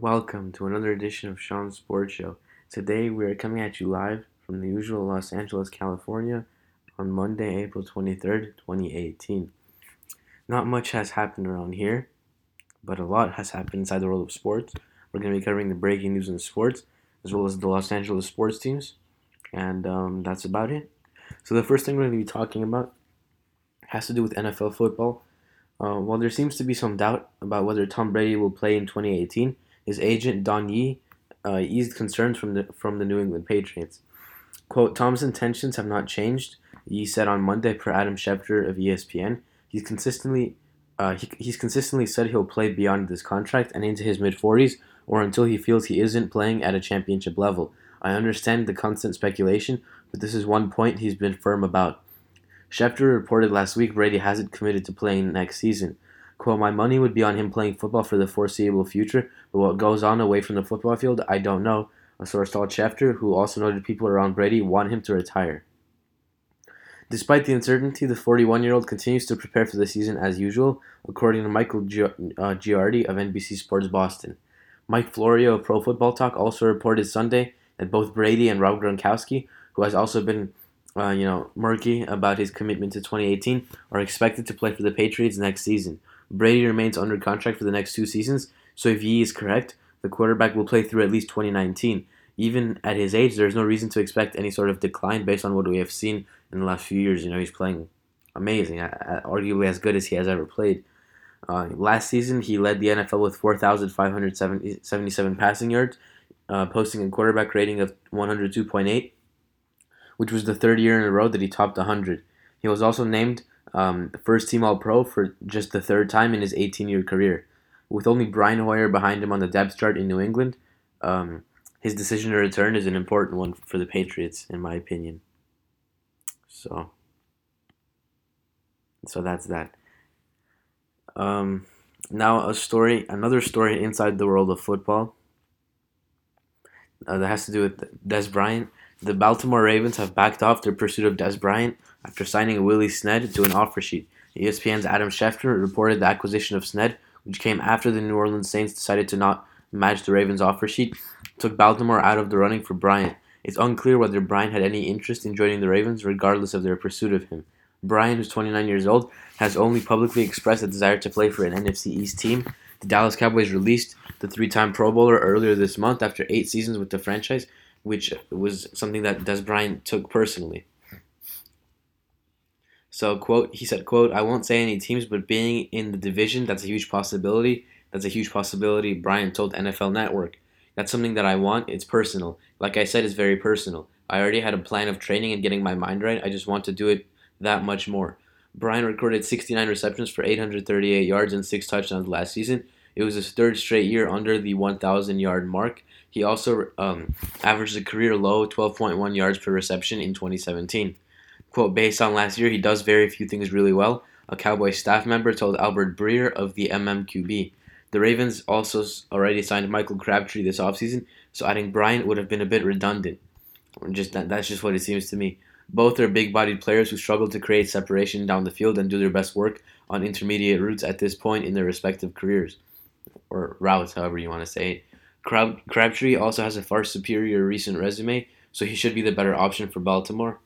Welcome to another edition of Sean's Sports Show. Today we are coming at you live from the usual Los Angeles, California on Monday, April 23rd, 2018. Not much has happened around here, but a lot has happened inside the world of sports. We're going to be covering the breaking news in sports, as well as the Los Angeles sports teams, and um, that's about it. So the first thing we're going to be talking about has to do with NFL football. Uh, while there seems to be some doubt about whether Tom Brady will play in 2018, his agent Don Yee uh, eased concerns from the from the New England Patriots. "Quote: Tom's intentions have not changed," Yee said on Monday per Adam Schefter of ESPN. He's consistently uh, he, he's consistently said he'll play beyond this contract and into his mid 40s or until he feels he isn't playing at a championship level. I understand the constant speculation, but this is one point he's been firm about. Schefter reported last week Brady hasn't committed to playing next season. Quote, my money would be on him playing football for the foreseeable future, but what goes on away from the football field, I don't know. A source told Schefter, who also noted people around Brady want him to retire. Despite the uncertainty, the 41 year old continues to prepare for the season as usual, according to Michael Gi- uh, Giardi of NBC Sports Boston. Mike Florio of Pro Football Talk also reported Sunday that both Brady and Rob Gronkowski, who has also been uh, you know, murky about his commitment to 2018, are expected to play for the Patriots next season. Brady remains under contract for the next two seasons, so if Yee is correct, the quarterback will play through at least 2019. Even at his age, there's no reason to expect any sort of decline based on what we have seen in the last few years. You know, he's playing amazing, arguably as good as he has ever played. Uh, last season, he led the NFL with 4,577 passing yards, uh, posting a quarterback rating of 102.8, which was the third year in a row that he topped 100. He was also named um, first team All Pro for just the third time in his 18 year career. With only Brian Hoyer behind him on the depth chart in New England, um, his decision to return is an important one for the Patriots, in my opinion. So, so that's that. Um, now a story, another story inside the world of football. Uh, that has to do with Dez Bryant. The Baltimore Ravens have backed off their pursuit of Dez Bryant after signing Willie Snead to an offer sheet. ESPN's Adam Schefter reported the acquisition of Snead, which came after the New Orleans Saints decided to not match the Ravens' offer sheet, took Baltimore out of the running for Bryant. It's unclear whether Bryant had any interest in joining the Ravens, regardless of their pursuit of him. Bryant, who's 29 years old, has only publicly expressed a desire to play for an NFC East team. The Dallas Cowboys released the three time Pro Bowler earlier this month after eight seasons with the franchise, which was something that Dez Bryant took personally. So, quote, he said, quote, I won't say any teams, but being in the division, that's a huge possibility. That's a huge possibility, Bryant told NFL Network. That's something that I want. It's personal. Like I said, it's very personal. I already had a plan of training and getting my mind right. I just want to do it that much more. Bryant recorded 69 receptions for 838 yards and six touchdowns last season. It was his third straight year under the 1,000 yard mark. He also um, averaged a career low 12.1 yards per reception in 2017. Quote, based on last year, he does very few things really well. A Cowboys staff member told Albert Breer of the MMQB. The Ravens also already signed Michael Crabtree this offseason, so adding Bryant would have been a bit redundant. Just that, that's just what it seems to me. Both are big-bodied players who struggle to create separation down the field and do their best work on intermediate routes at this point in their respective careers, or routes, however you want to say it. Crab- Crabtree also has a far superior recent resume, so he should be the better option for Baltimore.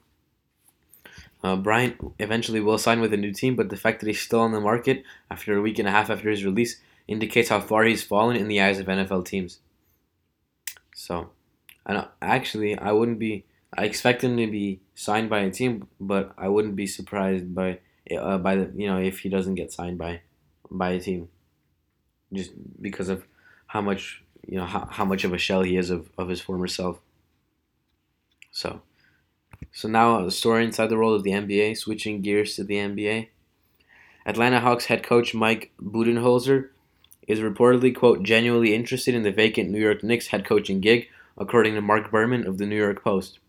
Uh, Bryant eventually will sign with a new team, but the fact that he's still on the market after a week and a half after his release indicates how far he's fallen in the eyes of NFL teams. So, I actually I wouldn't be. I expect him to be signed by a team, but I wouldn't be surprised by uh, by the you know if he doesn't get signed by by a team, just because of how much you know how, how much of a shell he is of, of his former self. So, so now a story inside the world of the NBA. Switching gears to the NBA, Atlanta Hawks head coach Mike Budenholzer is reportedly quote genuinely interested in the vacant New York Knicks head coaching gig, according to Mark Berman of the New York Post.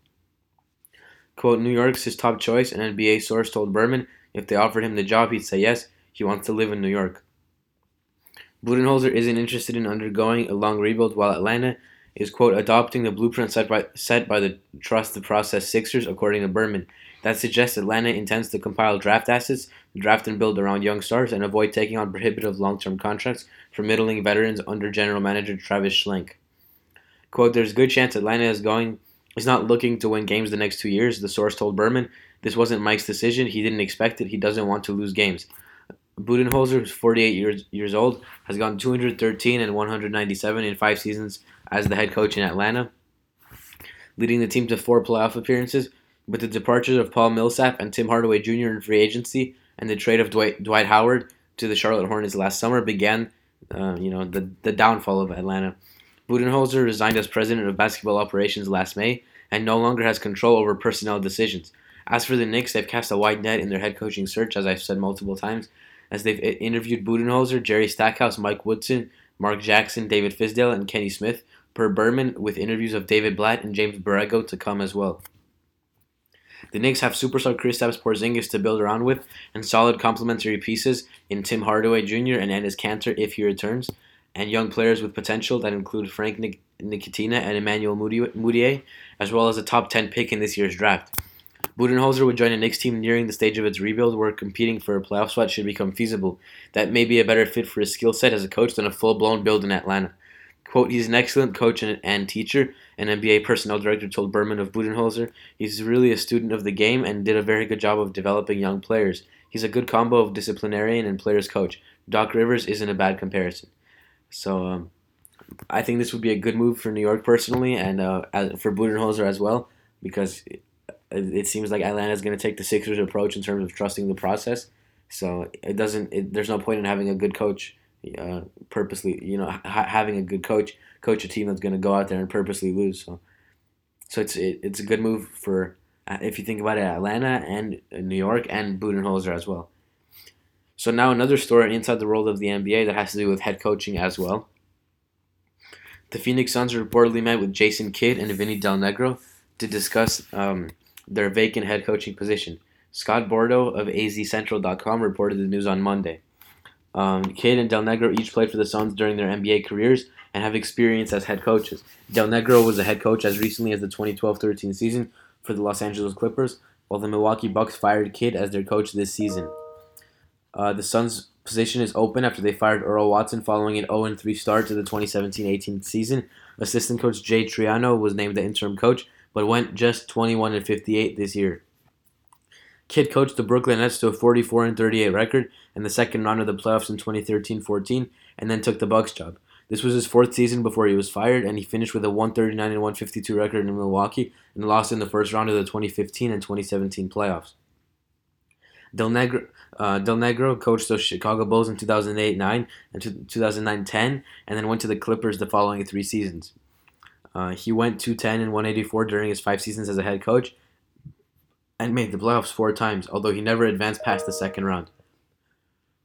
Quote, New York's his top choice, an NBA source told Berman if they offered him the job, he'd say yes. He wants to live in New York. Budenholzer isn't interested in undergoing a long rebuild, while Atlanta is, quote, adopting the blueprint set by, set by the Trust the Process Sixers, according to Berman. that suggests Atlanta intends to compile draft assets, draft and build around young stars, and avoid taking on prohibitive long term contracts for middling veterans under general manager Travis Schlenk. Quote, there's a good chance Atlanta is going is not looking to win games the next two years, the source told Berman. This wasn't Mike's decision. He didn't expect it. He doesn't want to lose games. Budenholzer, who's 48 years years old, has gone 213 and 197 in five seasons as the head coach in Atlanta, leading the team to four playoff appearances. With the departures of Paul Millsap and Tim Hardaway Jr. in free agency, and the trade of Dwight, Dwight Howard to the Charlotte Hornets last summer, began, uh, you know, the the downfall of Atlanta. Budenholzer resigned as president of basketball operations last May and no longer has control over personnel decisions. As for the Knicks, they've cast a wide net in their head coaching search, as I've said multiple times, as they've interviewed Budenholzer, Jerry Stackhouse, Mike Woodson, Mark Jackson, David Fizdale, and Kenny Smith, per Berman, with interviews of David Blatt and James Borrego to come as well. The Knicks have superstar Kristaps Porzingis to build around with, and solid complementary pieces in Tim Hardaway Jr. and Enes Kanter if he returns, and young players with potential that include Frank Nik- Ntilikina and Emmanuel Mudiay, as well as a top 10 pick in this year's draft. Budenholzer would join a Knicks team nearing the stage of its rebuild where competing for a playoff spot should become feasible. That may be a better fit for his skill set as a coach than a full blown build in Atlanta. Quote, he's an excellent coach and, and teacher, an NBA personnel director told Berman of Budenholzer. He's really a student of the game and did a very good job of developing young players. He's a good combo of disciplinarian and players coach. Doc Rivers isn't a bad comparison. So um, I think this would be a good move for New York personally and uh, for Budenholzer as well because it, seems like Atlanta is going to take the Sixers approach in terms of trusting the process. So it doesn't. It, there's no point in having a good coach uh, purposely, you know, ha- having a good coach coach a team that's going to go out there and purposely lose. So, so it's it, it's a good move for uh, if you think about it, Atlanta and New York and Budenholzer as well. So now another story inside the world of the NBA that has to do with head coaching as well. The Phoenix Suns reportedly met with Jason Kidd and Vinny Del Negro to discuss um, their vacant head coaching position. Scott Bordow of AZCentral.com reported the news on Monday. Um, Kidd and Del Negro each played for the Suns during their NBA careers and have experience as head coaches. Del Negro was a head coach as recently as the 2012-13 season for the Los Angeles Clippers, while the Milwaukee Bucks fired Kidd as their coach this season. Uh, the Suns' position is open after they fired Earl Watson following an 0-3 start to the 2017-18 season. Assistant coach Jay Triano was named the interim coach, but went just 21 and 58 this year. Kidd coached the Brooklyn Nets to a 44 and 38 record in the second round of the playoffs in 2013-14, and then took the Bucks job. This was his fourth season before he was fired, and he finished with a 139 and 152 record in Milwaukee and lost in the first round of the 2015 and 2017 playoffs. Del Negro, uh, Del Negro coached the Chicago Bulls in 2008-9 and 2009-10, and then went to the Clippers the following three seasons. Uh, he went 210 and 184 during his five seasons as a head coach, and made the playoffs four times, although he never advanced past the second round.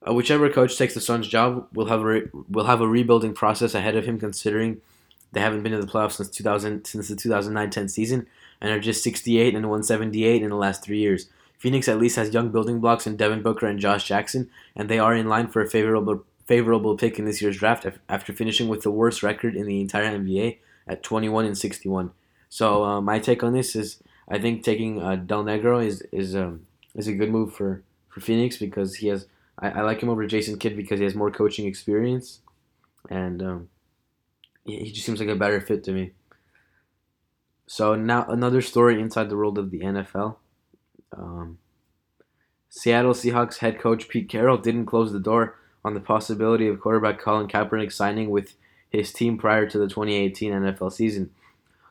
Uh, whichever coach takes the Suns' job will have a re- will have a rebuilding process ahead of him, considering they haven't been to the playoffs since 2000 since the 2009-10 season and are just 68 and 178 in the last three years. Phoenix at least has young building blocks in Devin Booker and Josh Jackson, and they are in line for a favorable favorable pick in this year's draft after finishing with the worst record in the entire NBA at 21 and 61. So uh, my take on this is I think taking uh, Del Negro is is um, is a good move for, for Phoenix because he has I, I like him over Jason Kidd because he has more coaching experience, and um, he, just seems like a better fit to me. So now another story inside the world of the NFL. Um, Seattle Seahawks head coach Pete Carroll didn't close the door on the possibility of quarterback Colin Kaepernick signing with his team prior to the 2018 NFL season.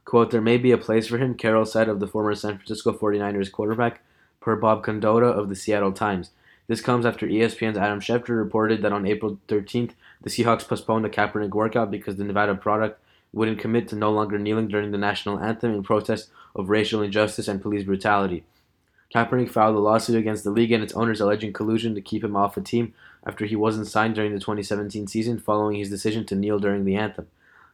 Quote, there may be a place for him, Carroll said of the former San Francisco 49ers quarterback, per Bob Condotta of the Seattle Times. This comes after ESPN's Adam Schefter reported that on April 13th, the Seahawks postponed a Kaepernick workout because the Nevada product wouldn't commit to no longer kneeling during the national anthem in protest of racial injustice and police brutality. Kaepernick filed a lawsuit against the league and its owners alleging collusion to keep him off a team after he wasn't signed during the 2017 season following his decision to kneel during the anthem.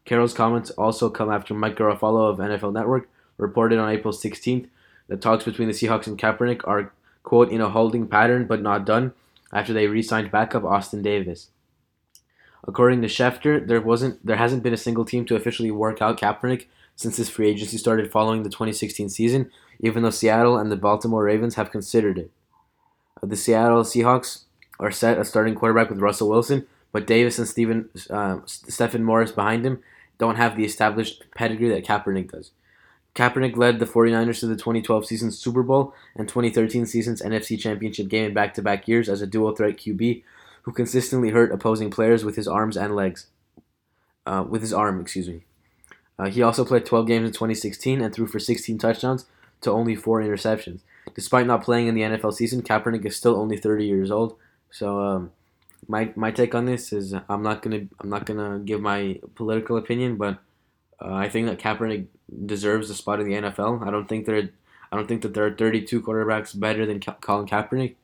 Carroll's comments also come after Mike Garafolo of NFL Network reported on April 16th that talks between the Seahawks and Kaepernick are, quote, in a holding pattern but not done after they re-signed backup Austin Davis. According to Schefter, there wasn't there hasn't been a single team to officially work out Kaepernick since his free agency started following the 2016 season, even though Seattle and the Baltimore Ravens have considered it. Uh, the Seattle Seahawks are set a starting quarterback with Russell Wilson, but Davis and Stephen uh, Stephen Morris behind him don't have the established pedigree that Kaepernick does. Kaepernick led the 49ers to the 2012 season Super Bowl and 2013 season's NFC Championship game in back to back years as a dual threat QB who consistently hurt opposing players with his arms and legs. Uh, with his arm, excuse me. Uh, he also played 12 games in 2016 and threw for 16 touchdowns to only four interceptions. Despite not playing in the NFL season, Kaepernick is still only 30 years old. So um, my my take on this is I'm not gonna I'm not gonna give my political opinion, but uh, I think that Kaepernick deserves a spot in the NFL. I don't think there I don't think that there are 32 quarterbacks better than Ka- Colin Kaepernick.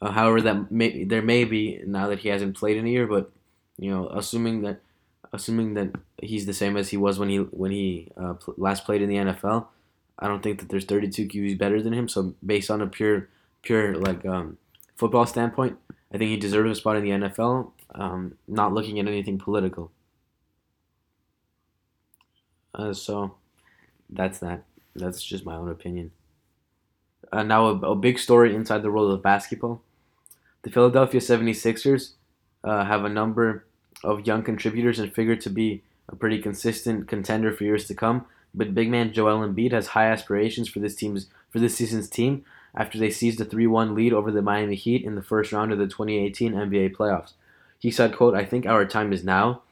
Uh, however, that may there may be now that he hasn't played in a year, but you know, assuming that assuming that he's the same as he was when he when he uh, pl- last played in the NFL, I don't think that there's 32 QBs better than him. So based on a pure pure like um, football standpoint, I think he deserves a spot in the NFL. Um, not looking at anything political. Uh, so that's that. That's just my own opinion. Uh, now, a, a, big story inside the world of basketball. The Philadelphia 76ers uh, have a number of young contributors and figure to be a pretty consistent contender for years to come. But big man Joel Embiid has high aspirations for this team's for this season's team after they seized a 3-1 lead over the Miami Heat in the first round of the 2018 NBA playoffs. He said, quote, I think our time is now,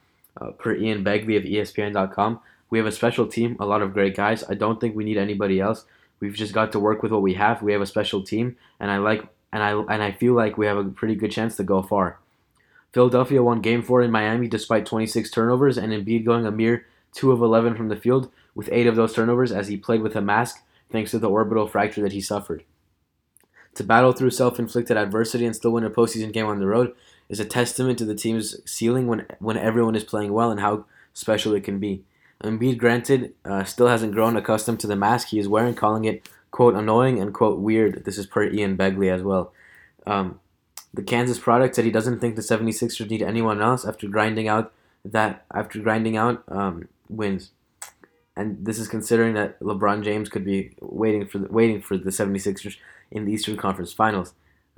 uh, per Ian Begley of ESPN.com. We have a special team, a lot of great guys. I don't think we need anybody else. We've just got to work with what we have. We have a special team, and I like and I and I feel like we have a pretty good chance to go far. Philadelphia won Game Four in Miami despite 26 turnovers and Embiid going a mere two of 11 from the field, with eight of those turnovers as he played with a mask thanks to the orbital fracture that he suffered. To battle through self-inflicted adversity and still win a postseason game on the road is a testament to the team's ceiling when when everyone is playing well and how special it can be. Embiid, granted, uh, still hasn't grown accustomed to the mask he is wearing, calling it, quote, annoying and, quote, weird. This is per Ian Begley as well. Um, the Kansas product said he doesn't think the 76ers need anyone else after grinding out that after grinding out um, wins. And this is considering that LeBron James could be waiting for the, waiting for the 76ers in the Eastern Conference Finals.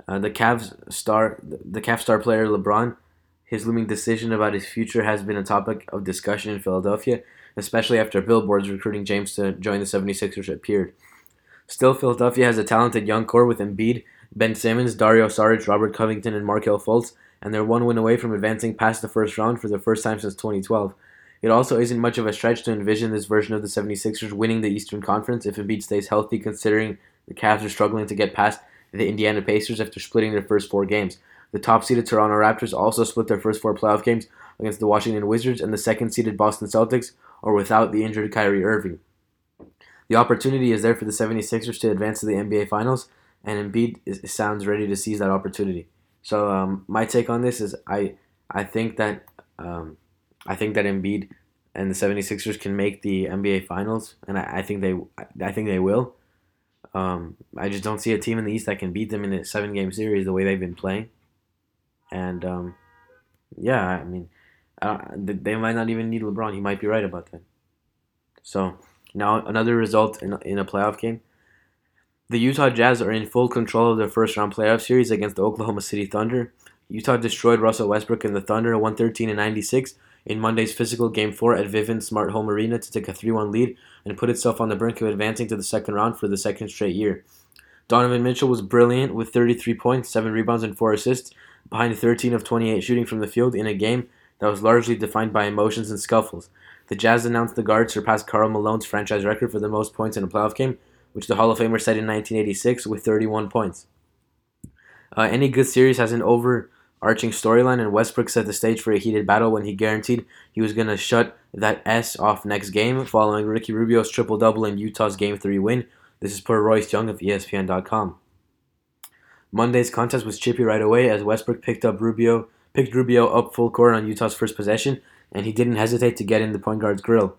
Uh, the Cavs star the Cavs star player LeBron his looming decision about his future has been a topic of discussion in Philadelphia especially after billboards recruiting James to join the 76ers appeared. Still, Philadelphia has a talented young core with Embiid, Ben Simmons, Dario Saric, Robert Covington, and Markelle Fultz, and they're one win away from advancing past the first round for the first time since 2012. It also isn't much of a stretch to envision this version of the 76ers winning the Eastern Conference if Embiid stays healthy, considering the Cavs are struggling to get past the Indiana Pacers after splitting their first four games. The top seeded Toronto Raptors also split their first four playoff games against the Washington Wizards, and the second seeded Boston Celtics or without the injured Kyrie Irving. The opportunity is there for the 76ers to advance to the NBA Finals, and Embiid is, sounds ready to seize that opportunity. So um, my take on this is I I think that um, I think that Embiid and the 76ers can make the NBA Finals, and I, I think they I think they will. Um, I just don't see a team in the East that can beat them in a seven game series the way they've been playing. And um, yeah, I mean, uh, they might not even need LeBron. He might be right about that. So now another result in, in a playoff game. The Utah Jazz are in full control of their first round playoff series against the Oklahoma City Thunder. Utah destroyed Russell Westbrook and the Thunder 113 and 96 in Monday's physical Game 4 at Vivint Smart Home Arena to take a 3 1 lead and put itself on the brink of advancing to the second round for the second straight year. Donovan Mitchell was brilliant with 33 points, 7 rebounds, and 4 assists, behind 13 of 28 shooting from the field in a game that was largely defined by emotions and scuffles. The Jazz announced the guard surpassed Karl Malone's franchise record for the most points in a playoff game, which the Hall of Famer set in 1986 with 31 points. Uh, any good series has an overarching storyline, and Westbrook set the stage for a heated battle when he guaranteed he was going to shut that S off next game, following Ricky Rubio's triple double in Utah's Game 3 win. This is per Royce Young of ESPN.com. Monday's contest was chippy right away as Westbrook picked up Rubio picked Rubio up full court on Utah's first possession, and he didn't hesitate to get in the point guard's grill.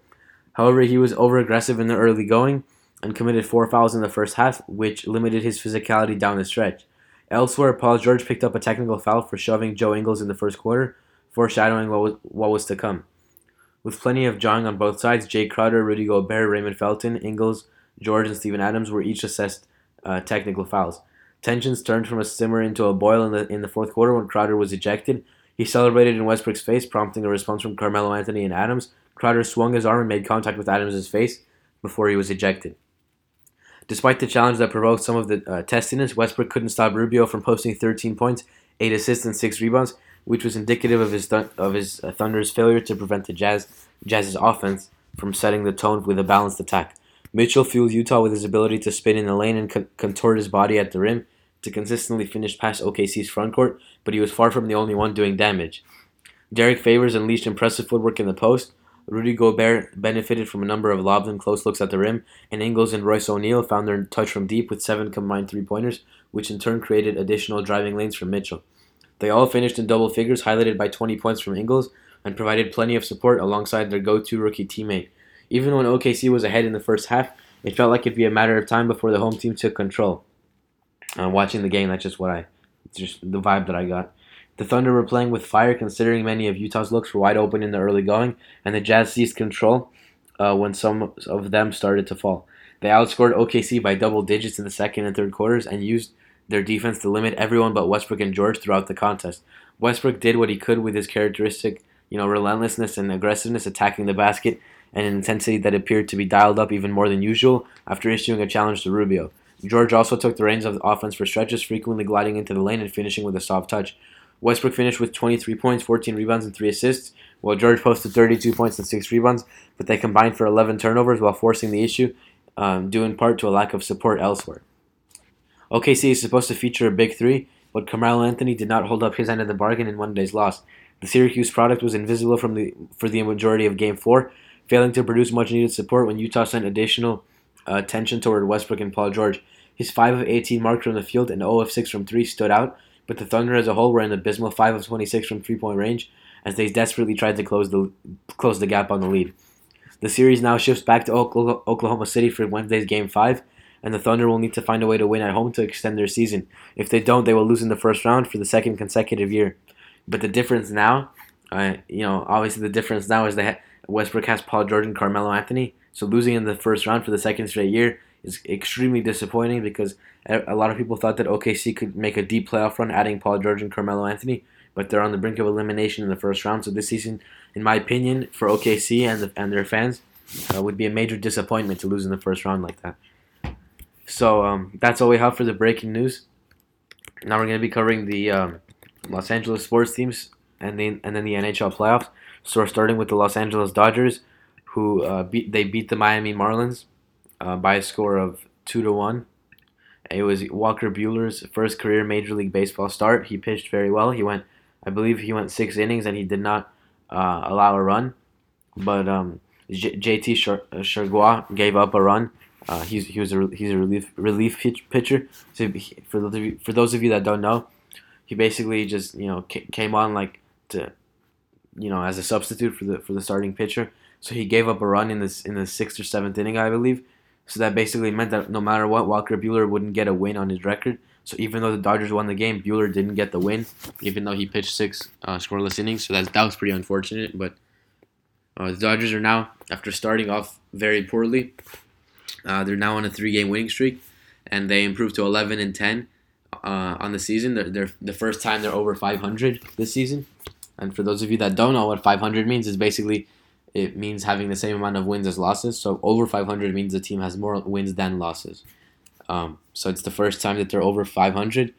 However, he was over aggressive in the early going and committed four fouls in the first half, which limited his physicality down the stretch. Elsewhere, Paul George picked up a technical foul for shoving Joe Ingles in the first quarter, foreshadowing what was, what was to come. With plenty of jawing on both sides, Jae Crowder, Rudy Gobert, Raymond Felton, Ingles, George and Steven Adams were each assessed uh, technical fouls. Tensions turned from a simmer into a boil in the in the fourth quarter when Crowder was ejected. He celebrated in Westbrook's face, prompting a response from Carmelo Anthony and Adams. Crowder swung his arm and made contact with Adams' face before he was ejected. Despite the challenge that provoked some of the uh, testiness, Westbrook couldn't stop Rubio from posting 13 points, 8 assists, and 6 rebounds, which was indicative of his th- of his uh, Thunder's failure to prevent the Jazz Jazz's offense from setting the tone with a balanced attack. Mitchell fueled Utah with his ability to spin in the lane and con- contort his body at the rim to consistently finish past OKC's front court, but he was far from the only one doing damage. Derrick Favors unleashed impressive footwork in the post. Rudy Gobert benefited from a number of lobs and close looks at the rim, and Ingles and Royce O'Neal found their touch from deep with seven combined three pointers, which in turn created additional driving lanes for Mitchell. They all finished in double figures, highlighted by 20 points from Ingles, and provided plenty of support alongside their go to rookie teammate. Even when OKC was ahead in the first half, it felt like it'd be a matter of time before the home team took control. Uh, watching the game, that's just what I, just the vibe that I got. The Thunder were playing with fire, considering many of Utah's looks were wide open in the early going, and the Jazz seized control uh, when some of them started to fall. They outscored OKC by double digits in the second and third quarters and used their defense to limit everyone but Westbrook and George throughout the contest. Westbrook did what he could with his characteristic, you know, relentlessness and aggressiveness attacking the basket and an intensity that appeared to be dialed up even more than usual after issuing a challenge to Rubio. George also took the reins of the offense for stretches, frequently gliding into the lane and finishing with a soft touch. Westbrook finished with 23 points, 14 rebounds, and 3 assists, while George posted 32 points and 6 rebounds, but they combined for 11 turnovers while forcing the issue, um, due in part to a lack of support elsewhere. OKC is supposed to feature a big three, but Carmelo Anthony did not hold up his end of the bargain in Monday's loss. The Syracuse product was invisible from the for the majority of Game 4, failing to produce much needed support when Utah sent additional uh, attention toward Westbrook and Paul George. His 5 of 18 mark from the field and 0 of 6 from 3 stood out, but the Thunder as a whole were an abysmal 5 of 26 from three point range as they desperately tried to close the close the gap on the lead. The series now shifts back to Oklahoma City for Wednesday's Game 5, and the Thunder will need to find a way to win at home to extend their season. If they don't, they will lose in the first round for the second consecutive year. But the difference now, uh, you know, obviously the difference now is that Westbrook has Paul George and Carmelo Anthony. So losing in the first round for the second straight year is extremely disappointing because a lot of people thought that OKC could make a deep playoff run adding Paul George and Carmelo Anthony, but they're on the brink of elimination in the first round. So this season, in my opinion, for OKC and the, and their fans, uh, would be a major disappointment to lose in the first round like that. So um, that's all we have for the breaking news. Now we're going to be covering the um, Los Angeles sports teams and then and then the NHL playoffs. So we're starting with the Los Angeles Dodgers, who uh, beat they beat the Miami Marlins uh, by a score of two to one. It was Walker Buehler's first career Major League Baseball start. He pitched very well. He went, I believe, he went six innings and he did not uh, allow a run. But um, J- JT Chargois gave up a run. Uh, he's he was a he's a relief relief pitch, pitcher. So for those of you, for those of you that don't know, he basically just you know came on like to, you know, as a substitute for the for the starting pitcher. So he gave up a run in this in the sixth or seventh inning, I believe. So that basically meant that no matter what, Walker Buehler wouldn't get a win on his record. So even though the Dodgers won the game, Buehler didn't get the win, even though he pitched six uh, scoreless innings. So that that was pretty unfortunate. But uh, the Dodgers are now, after starting off very poorly, uh, they're now on a three-game winning streak, and they improved to 11 and 10 uh, on the season. They're, they're the first time they're over 500 this season. And for those of you that don't know what 500 means, is basically it means having the same amount of wins as losses. So over 500 means the team has more wins than losses. Um, so it's the first time that they're over 500.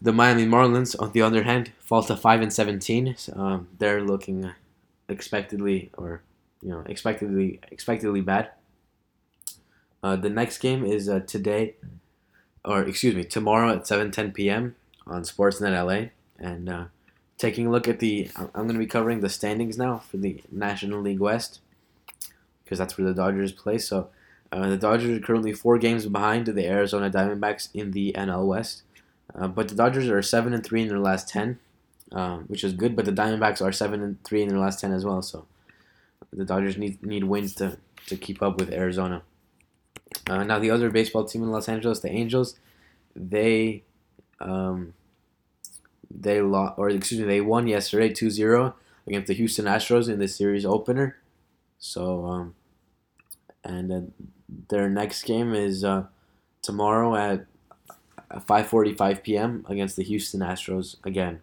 The Miami Marlins, on the other hand, fall to 5 and 17. Um, they're looking expectedly or you know expectedly expectedly bad. Uh, the next game is uh, today, or excuse me, tomorrow at 7:10 p.m. on Sportsnet LA, and uh, taking a look at the, I'm going to be covering the standings now for the National League West, because that's where the Dodgers play. So uh, the Dodgers are currently four games behind the Arizona Diamondbacks in the NL West, uh, but the Dodgers are seven and three in their last ten, uh, which is good. But the Diamondbacks are seven and three in their last ten as well. So the Dodgers need need wins to to keep up with Arizona. Uh, now the other baseball team in Los Angeles, the Angels, they um, they lost or excuse me, they won yesterday 2-0 against the Houston Astros in the series opener. So um, and uh, their next game is uh, tomorrow at 5:45 p.m. against the Houston Astros again.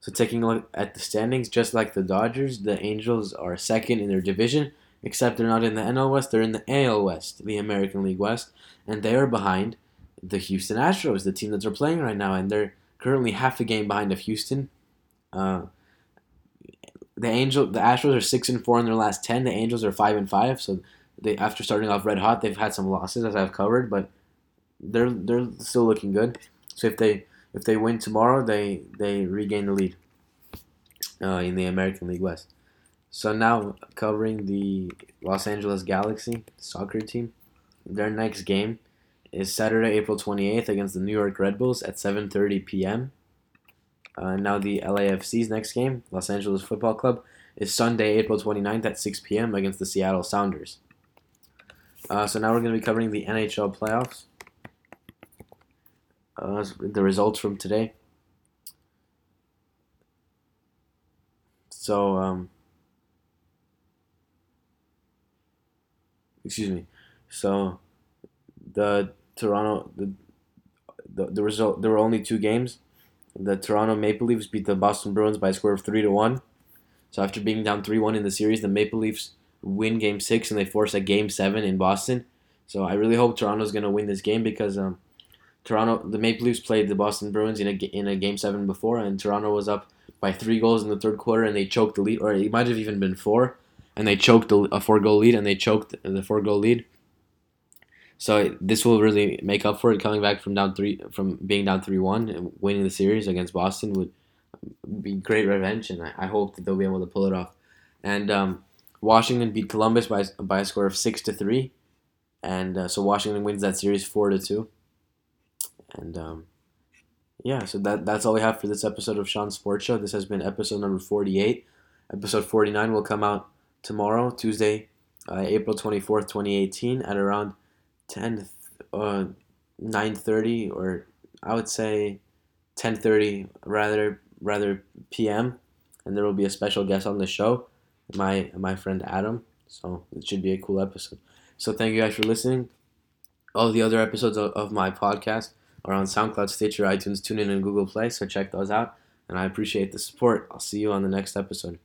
So taking a look at the standings, just like the Dodgers, the Angels are second in their division, except they're not in the NL West, they're in the AL West, the American League West, and they are behind the Houston Astros, the team that they're playing right now, and they're currently half a game behind of Houston. Uh, the Angel, the Astros are six and four in their last ten. The Angels are five and five. So they after starting off red hot, they've had some losses as I've covered, but they're they're still looking good. So if they if they win tomorrow, they they regain the lead uh, in the American League West. So now covering the Los Angeles Galaxy soccer team, their next game is Saturday, April 28th against the New York Red Bulls at 7:30 p.m. Uh, now the LAFC's next game, Los Angeles Football Club, is Sunday, April 29th at 6 p.m. against the Seattle Sounders. Uh, so now we're going to be covering the NHL playoffs. Uh, the results from today. So, um, excuse me. So, the Toronto the, the the result there were only two games. The Toronto Maple Leafs beat the Boston Bruins by a score of three to one. So after being down three one in the series, the Maple Leafs win Game Six and they force a Game Seven in Boston. So I really hope Toronto's gonna win this game because um, Toronto the Maple Leafs played the Boston Bruins in a in a Game Seven before, and Toronto was up by three goals in the third quarter, and they choked the lead, or it might have even been four, and they choked a four goal lead, and they choked the four goal lead. So this will really make up for it. Coming back from down three, from being down three one and winning the series against Boston would be great revenge, and I, I hope that they'll be able to pull it off. And um, Washington beat Columbus by by a score of six to three, and uh, so Washington wins that series four to two. And um, yeah, so that that's all we have for this episode of Sean's Sports Show. This has been episode number forty eight. Episode forty nine will come out tomorrow, Tuesday, uh, April twenty fourth, twenty eighteen, at around 10 uh 9:30 or I would say 10:30 rather rather p.m. and there will be a special guest on the show, my my friend Adam. So it should be a cool episode. So thank you guys for listening. All the other episodes of, of my podcast are on SoundCloud, Stitcher, iTunes, TuneIn, and Google Play. So check those out. And I appreciate the support. I'll see you on the next episode.